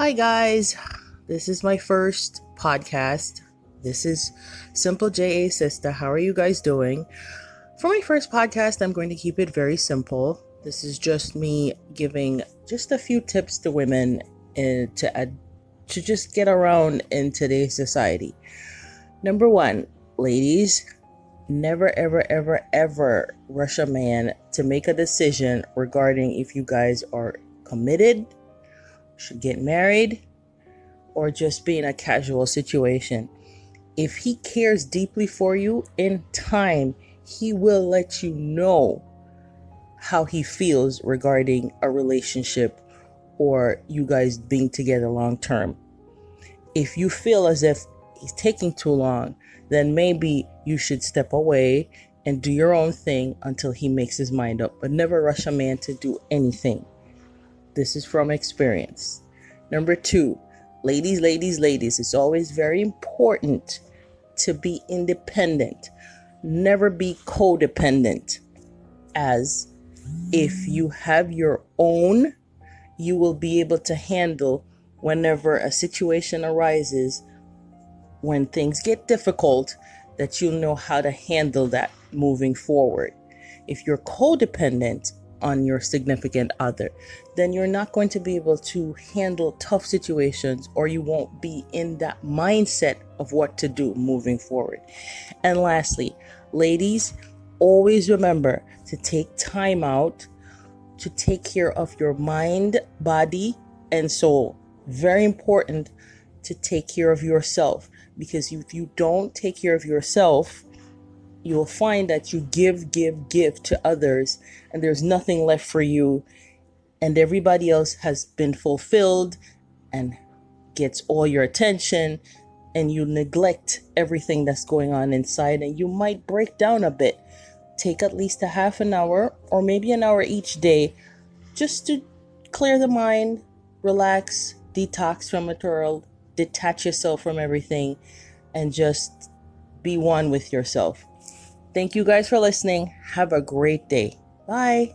Hi, guys. This is my first podcast. This is Simple JA Sister. How are you guys doing? For my first podcast, I'm going to keep it very simple. This is just me giving just a few tips to women to to just get around in today's society. Number one, ladies, never, ever, ever, ever rush a man to make a decision regarding if you guys are committed should get married or just be in a casual situation. If he cares deeply for you in time, he will let you know how he feels regarding a relationship or you guys being together long term. If you feel as if he's taking too long, then maybe you should step away and do your own thing until he makes his mind up. But never rush a man to do anything. This is from experience. Number two, ladies, ladies, ladies, it's always very important to be independent. Never be codependent. As if you have your own, you will be able to handle whenever a situation arises, when things get difficult, that you'll know how to handle that moving forward. If you're codependent, on your significant other, then you're not going to be able to handle tough situations or you won't be in that mindset of what to do moving forward. And lastly, ladies, always remember to take time out to take care of your mind, body, and soul. Very important to take care of yourself because if you don't take care of yourself, you will find that you give, give, give to others, and there's nothing left for you, and everybody else has been fulfilled and gets all your attention, and you neglect everything that's going on inside, and you might break down a bit. Take at least a half an hour or maybe an hour each day just to clear the mind, relax, detox from the world, detach yourself from everything, and just be one with yourself. Thank you guys for listening. Have a great day. Bye.